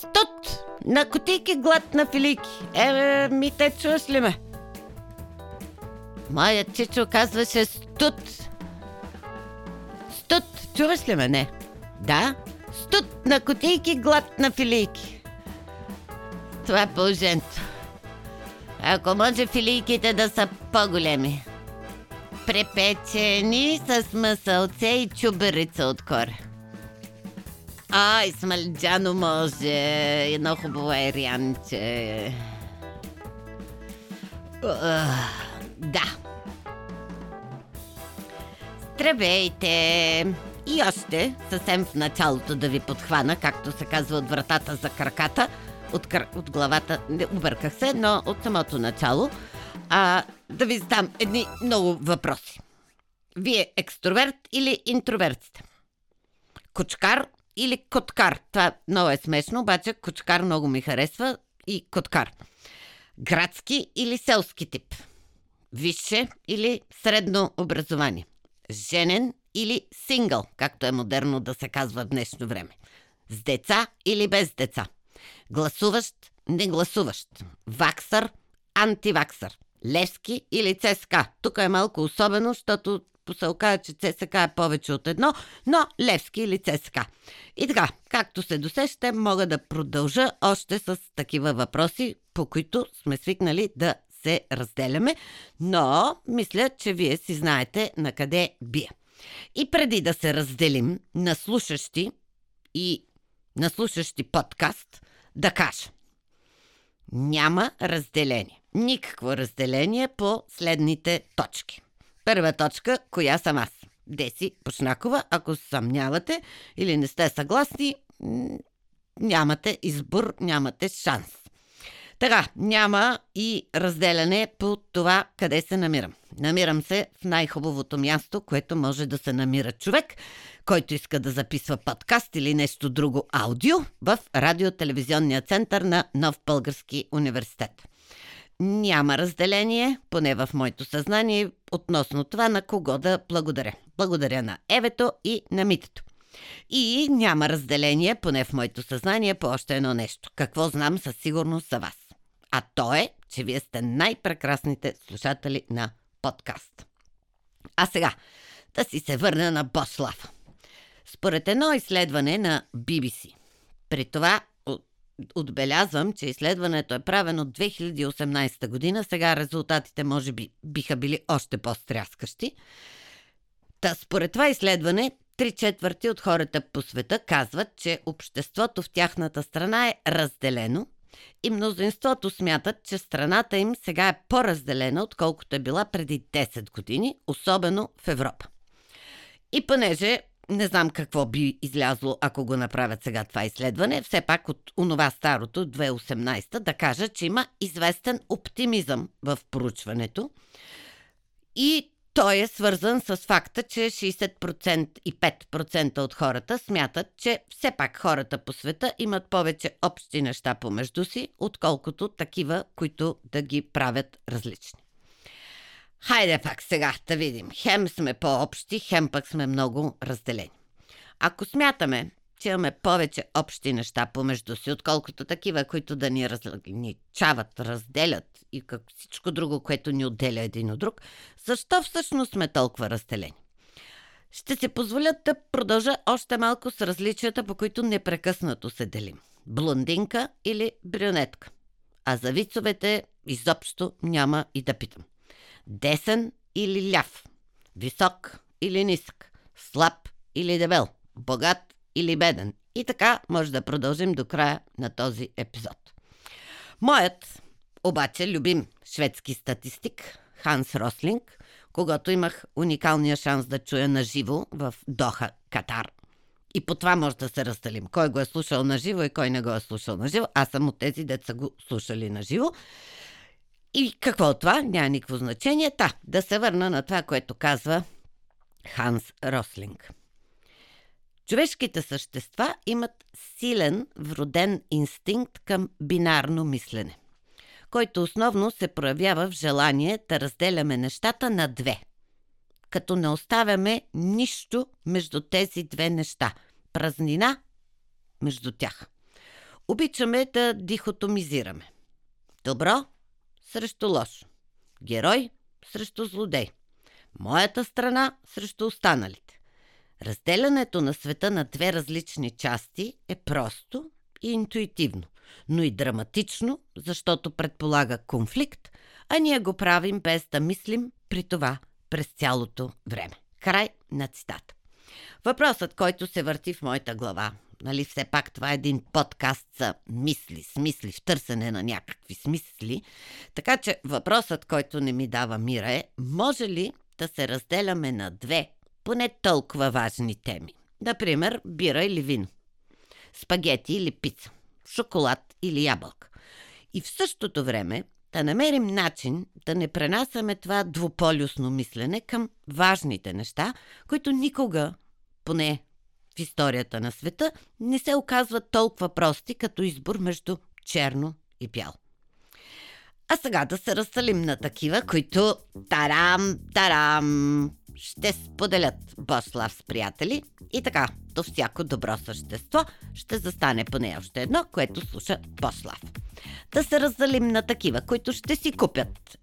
Студ! На котики глад на филики. Е, ми те чуваш ли ме? Моят чичо казваше студ. Студ, чуваш ли ме? Не. Да? Студ на котийки, глад на филийки. Това е положението. Ако може филийките да са по-големи. Препечени с масълце и чуберица отгоре. Ай, смалджано може. Едно хубаво ерянче. Да. Здравейте! И още, съвсем в началото да ви подхвана, както се казва от вратата за краката, от, кър... от главата, не обърках се, но от самото начало, а, да ви задам едни много въпроси. Вие екстроверт или интроверт сте? Кочкар или коткар? Това много е смешно, обаче кочкар много ми харесва и коткар. Градски или селски тип? Висше или средно образование? Женен или сингъл, както е модерно да се казва в днешно време? С деца или без деца? Гласуващ, не гласуващ? Ваксър, антиваксър? Левски или ЦСКА? Тук е малко особено, защото се оказа, че ЦСКА е повече от едно, но Левски или ЦСКА. И така, както се досещате, мога да продължа още с такива въпроси, по които сме свикнали да се разделяме, но мисля, че вие си знаете на къде бие. И преди да се разделим на слушащи и на слушащи подкаст, да кажа. Няма разделение. Никакво разделение по следните точки. Първа точка, коя съм аз? Деси Пошнакова, ако съмнявате или не сте съгласни, нямате избор, нямате шанс. Така, няма и разделяне по това къде се намирам. Намирам се в най-хубавото място, което може да се намира човек, който иска да записва подкаст или нещо друго аудио в радиотелевизионния център на Нов Български университет. Няма разделение, поне в моето съзнание, относно това на кого да благодаря. Благодаря на Евето и на Митето. И няма разделение, поне в моето съзнание, по още едно нещо. Какво знам със сигурност за вас. А то е, че вие сте най-прекрасните слушатели на подкаст. А сега, да си се върна на Бослав. Според едно изследване на BBC, при това отбелязвам, че изследването е правено от 2018 година, сега резултатите може би биха били още по-стряскащи. Та според това изследване, три четвърти от хората по света казват, че обществото в тяхната страна е разделено и мнозинството смятат, че страната им сега е по-разделена, отколкото е била преди 10 години, особено в Европа. И понеже не знам какво би излязло, ако го направят сега това изследване. Все пак от онова старото, 2018, да кажа, че има известен оптимизъм в проучването. И той е свързан с факта, че 60% и 5% от хората смятат, че все пак хората по света имат повече общи неща помежду си, отколкото такива, които да ги правят различни. Хайде пак сега да видим. Хем сме по-общи, хем пък сме много разделени. Ако смятаме, че имаме повече общи неща помежду си, отколкото такива, които да ни различават, разделят и как всичко друго, което ни отделя един от друг, защо всъщност сме толкова разделени? Ще се позволят да продължа още малко с различията, по които непрекъснато се делим. Блондинка или брюнетка. А за вицовете изобщо няма и да питам. Десен или ляв? Висок или нисък? Слаб или дебел? Богат или беден? И така може да продължим до края на този епизод. Моят, обаче, любим шведски статистик Ханс Рослинг, когато имах уникалния шанс да чуя на живо в Доха, Катар. И по това може да се разделим. Кой го е слушал на живо и кой не го е слушал на живо. Аз съм от тези деца го слушали на живо. И какво от това? Няма никакво значение. Та, да се върна на това, което казва Ханс Рослинг. Човешките същества имат силен вроден инстинкт към бинарно мислене, който основно се проявява в желание да разделяме нещата на две, като не оставяме нищо между тези две неща. Празнина между тях. Обичаме да дихотомизираме. Добро срещу лошо. Герой срещу злодей. Моята страна срещу останалите. Разделянето на света на две различни части е просто и интуитивно, но и драматично, защото предполага конфликт, а ние го правим без да мислим при това през цялото време. Край на цитата. Въпросът, който се върти в моята глава, нали все пак това е един подкаст за мисли, смисли, в търсене на някакви смисли, така че въпросът, който не ми дава мира е, може ли да се разделяме на две, поне толкова важни теми? Например, бира или вино, спагети или пица, шоколад или ябълка. И в същото време да намерим начин да не пренасяме това двуполюсно мислене към важните неща, които никога, поне историята на света, не се оказват толкова прости като избор между черно и бяло. А сега да се разсалим на такива, които тарам, тарам, ще споделят Бослав с приятели и така, до всяко добро същество ще застане поне още едно, което слуша Бослав. Да се разделим на такива, които ще си купят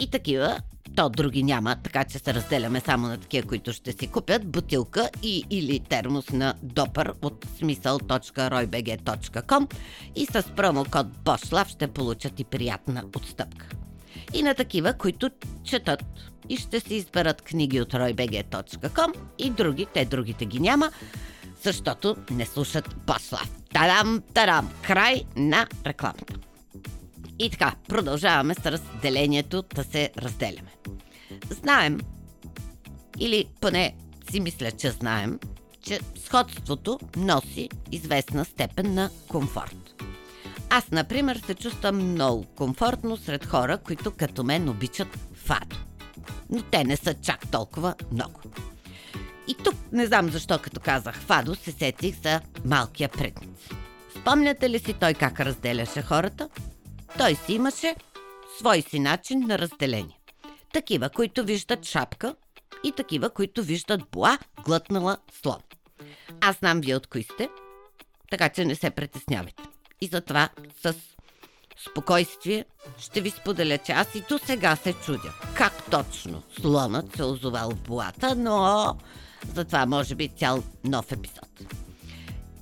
и такива, то други няма, така че се разделяме само на такива, които ще си купят бутилка и или термос на допър от смисъл.roybg.com и с промокод BOSLAV ще получат и приятна отстъпка. И на такива, които четат и ще си изберат книги от roybg.com и други, те другите ги няма, защото не слушат Бослав. Тарам, тарам, край на рекламата. И така, продължаваме с разделението да се разделяме. Знаем, или поне си мисля, че знаем, че сходството носи известна степен на комфорт. Аз, например, се чувствам много комфортно сред хора, които като мен обичат фадо. Но те не са чак толкова много. И тук не знам защо, като казах фадо, се сетих за малкия предниц. Спомняте ли си той как разделяше хората? Той си имаше свой си начин на разделение. Такива, които виждат шапка и такива, които виждат боа, глътнала слон. Аз знам вие от кои сте, така че не се притеснявайте. И затова с спокойствие ще ви споделя, че аз и до сега се чудя как точно слонът се озовал в боата, но за това може би цял нов епизод.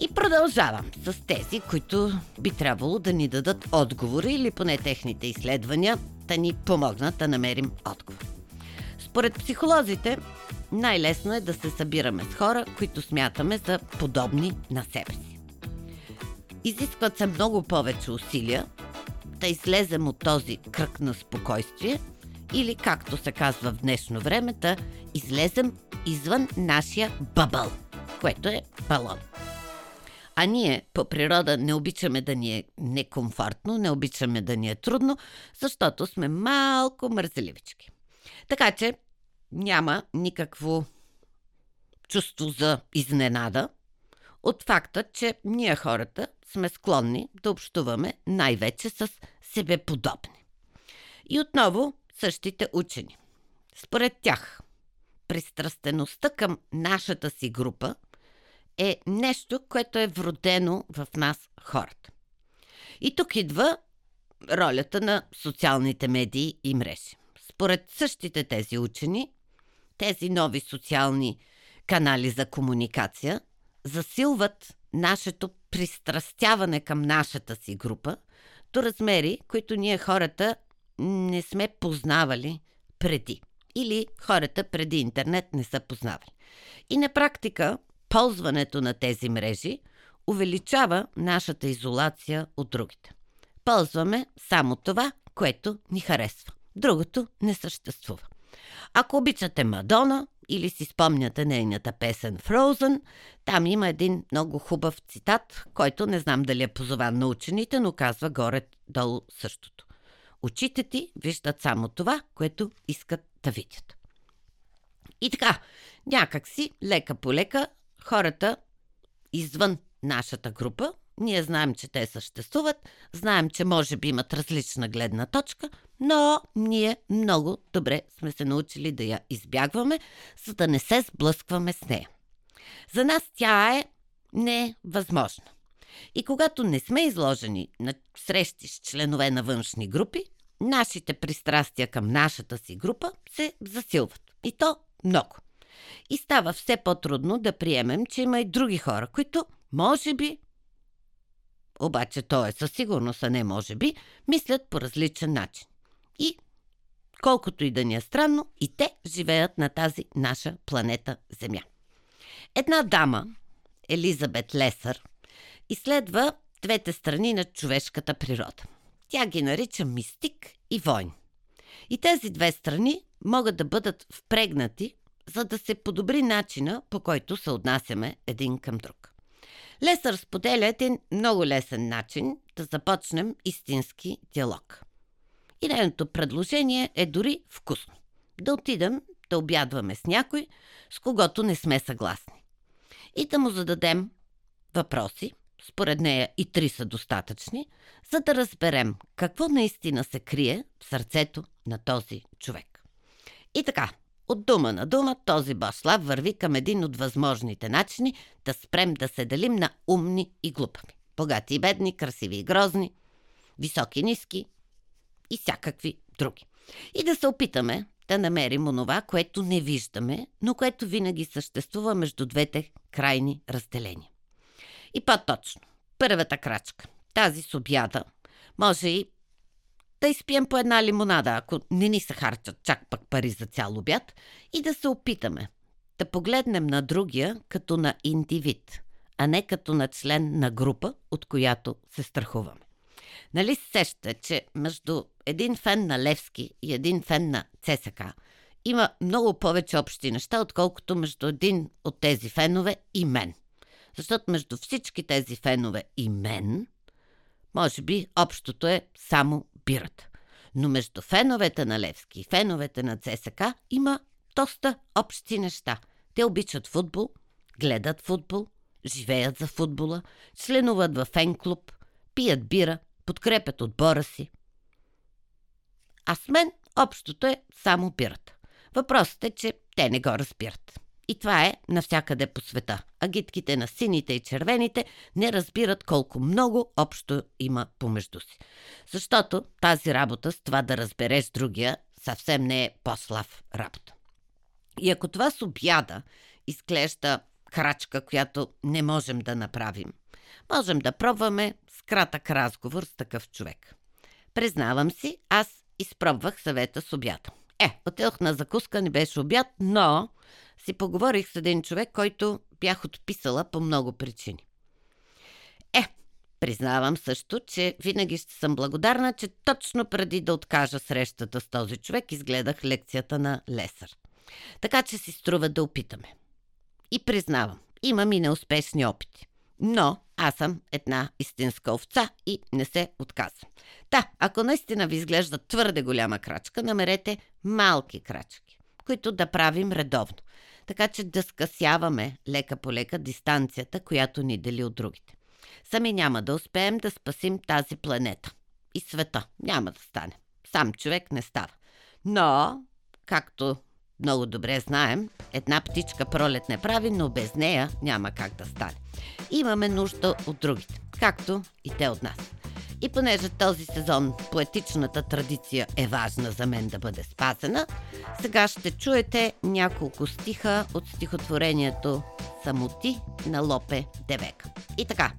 И продължавам с тези, които би трябвало да ни дадат отговори или поне техните изследвания да ни помогнат да намерим отговор. Според психолозите, най-лесно е да се събираме с хора, които смятаме за подобни на себе си. Изискват се много повече усилия да излезем от този кръг на спокойствие или, както се казва в днешно време, да излезем извън нашия бъбъл, което е балон. А ние по природа не обичаме да ни е некомфортно, не обичаме да ни е трудно, защото сме малко мързеливички. Така че няма никакво чувство за изненада от факта, че ние хората сме склонни да общуваме най-вече с себеподобни. И отново същите учени. Според тях, пристрастеността към нашата си група – е нещо, което е вродено в нас хората. И тук идва ролята на социалните медии и мрежи. Според същите тези учени, тези нови социални канали за комуникация засилват нашето пристрастяване към нашата си група до размери, които ние хората не сме познавали преди. Или хората преди интернет не са познавали. И на практика ползването на тези мрежи увеличава нашата изолация от другите. Ползваме само това, което ни харесва. Другото не съществува. Ако обичате Мадона или си спомняте нейната песен Frozen, там има един много хубав цитат, който не знам дали е позован на учените, но казва горе-долу същото. Очите ти виждат само това, което искат да видят. И така, някакси, лека по лека, хората извън нашата група, ние знаем, че те съществуват, знаем, че може би имат различна гледна точка, но ние много добре сме се научили да я избягваме, за да не се сблъскваме с нея. За нас тя е невъзможна. И когато не сме изложени на срещи с членове на външни групи, нашите пристрастия към нашата си група се засилват. И то много. И става все по-трудно да приемем, че има и други хора, които, може би, обаче то е със сигурност, а не може би, мислят по различен начин. И колкото и да ни е странно, и те живеят на тази наша планета Земя. Една дама, Елизабет Лесър, изследва двете страни на човешката природа. Тя ги нарича мистик и войн. И тези две страни могат да бъдат впрегнати, за да се подобри начина, по който се отнасяме един към друг. Лесър споделя един много лесен начин да започнем истински диалог. И нейното предложение е дори вкусно. Да отидем да обядваме с някой, с когото не сме съгласни. И да му зададем въпроси, според нея и три са достатъчни, за да разберем какво наистина се крие в сърцето на този човек. И така, от дума на дума този Башлав върви към един от възможните начини да спрем да се делим на умни и глупави. Богати и бедни, красиви и грозни, високи и ниски и всякакви други. И да се опитаме да намерим онова, което не виждаме, но което винаги съществува между двете крайни разделения. И по-точно, първата крачка, тази с обяда, може и да изпием по една лимонада, ако не ни се харчат чак пък пари за цял обяд, и да се опитаме да погледнем на другия като на индивид, а не като на член на група, от която се страхуваме. Нали се сещате, че между един фен на Левски и един фен на ЦСК има много повече общи неща, отколкото между един от тези фенове и мен. Защото между всички тези фенове и мен, може би общото е само бирата. Но между феновете на Левски и феновете на ЦСК има доста общи неща. Те обичат футбол, гледат футбол, живеят за футбола, членуват във фен-клуб, пият бира, подкрепят отбора си. А с мен общото е само бирата. Въпросът е, че те не го разбират. И това е навсякъде по света. Агитките на сините и червените не разбират колко много общо има помежду си. Защото тази работа с това да разбереш другия съвсем не е по-слав работа. И ако това с обяда изглежда крачка, която не можем да направим, можем да пробваме с кратък разговор с такъв човек. Признавам си, аз изпробвах съвета с обяда. Е, отидох на закуска, не беше обяд, но си поговорих с един човек, който бях отписала по много причини. Е, признавам също, че винаги ще съм благодарна, че точно преди да откажа срещата с този човек, изгледах лекцията на Лесър. Така че си струва да опитаме. И признавам, имам и неуспешни опити. Но аз съм една истинска овца и не се отказвам. Да, ако наистина ви изглежда твърде голяма крачка, намерете малки крачки, които да правим редовно така че да скъсяваме лека по лека дистанцията, която ни дели от другите. Сами няма да успеем да спасим тази планета. И света няма да стане. Сам човек не става. Но, както много добре знаем, една птичка пролет не прави, но без нея няма как да стане. Имаме нужда от другите, както и те от нас. И понеже този сезон поетичната традиция е важна за мен да бъде спазена, сега ще чуете няколко стиха от стихотворението Самоти на Лопе Девека. И така,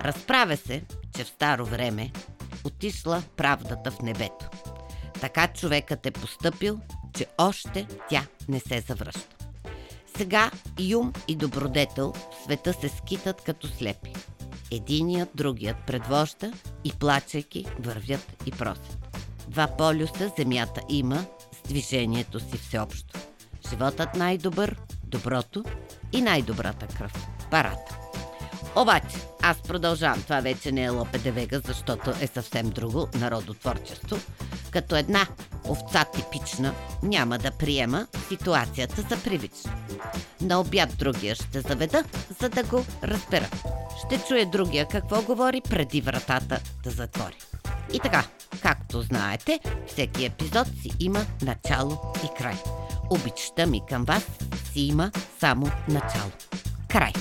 разправя се, че в старо време отишла правдата в небето. Така човекът е постъпил, че още тя не се завръща. Сега юм и добродетел в света се скитат като слепи единият другият предвожда и плачейки вървят и просят. Два полюса земята има с движението си всеобщо. Животът най-добър, доброто и най-добрата кръв. Парата. Обаче, аз продължавам. Това вече не е Лопе Девега, защото е съвсем друго народотворчество. Като една овца типична няма да приема ситуацията за привична. На обяд другия ще заведа, за да го разбера. Ще чуе другия какво говори преди вратата да затвори. И така, както знаете, всеки епизод си има начало и край. Обичта ми към вас си има само начало. Край.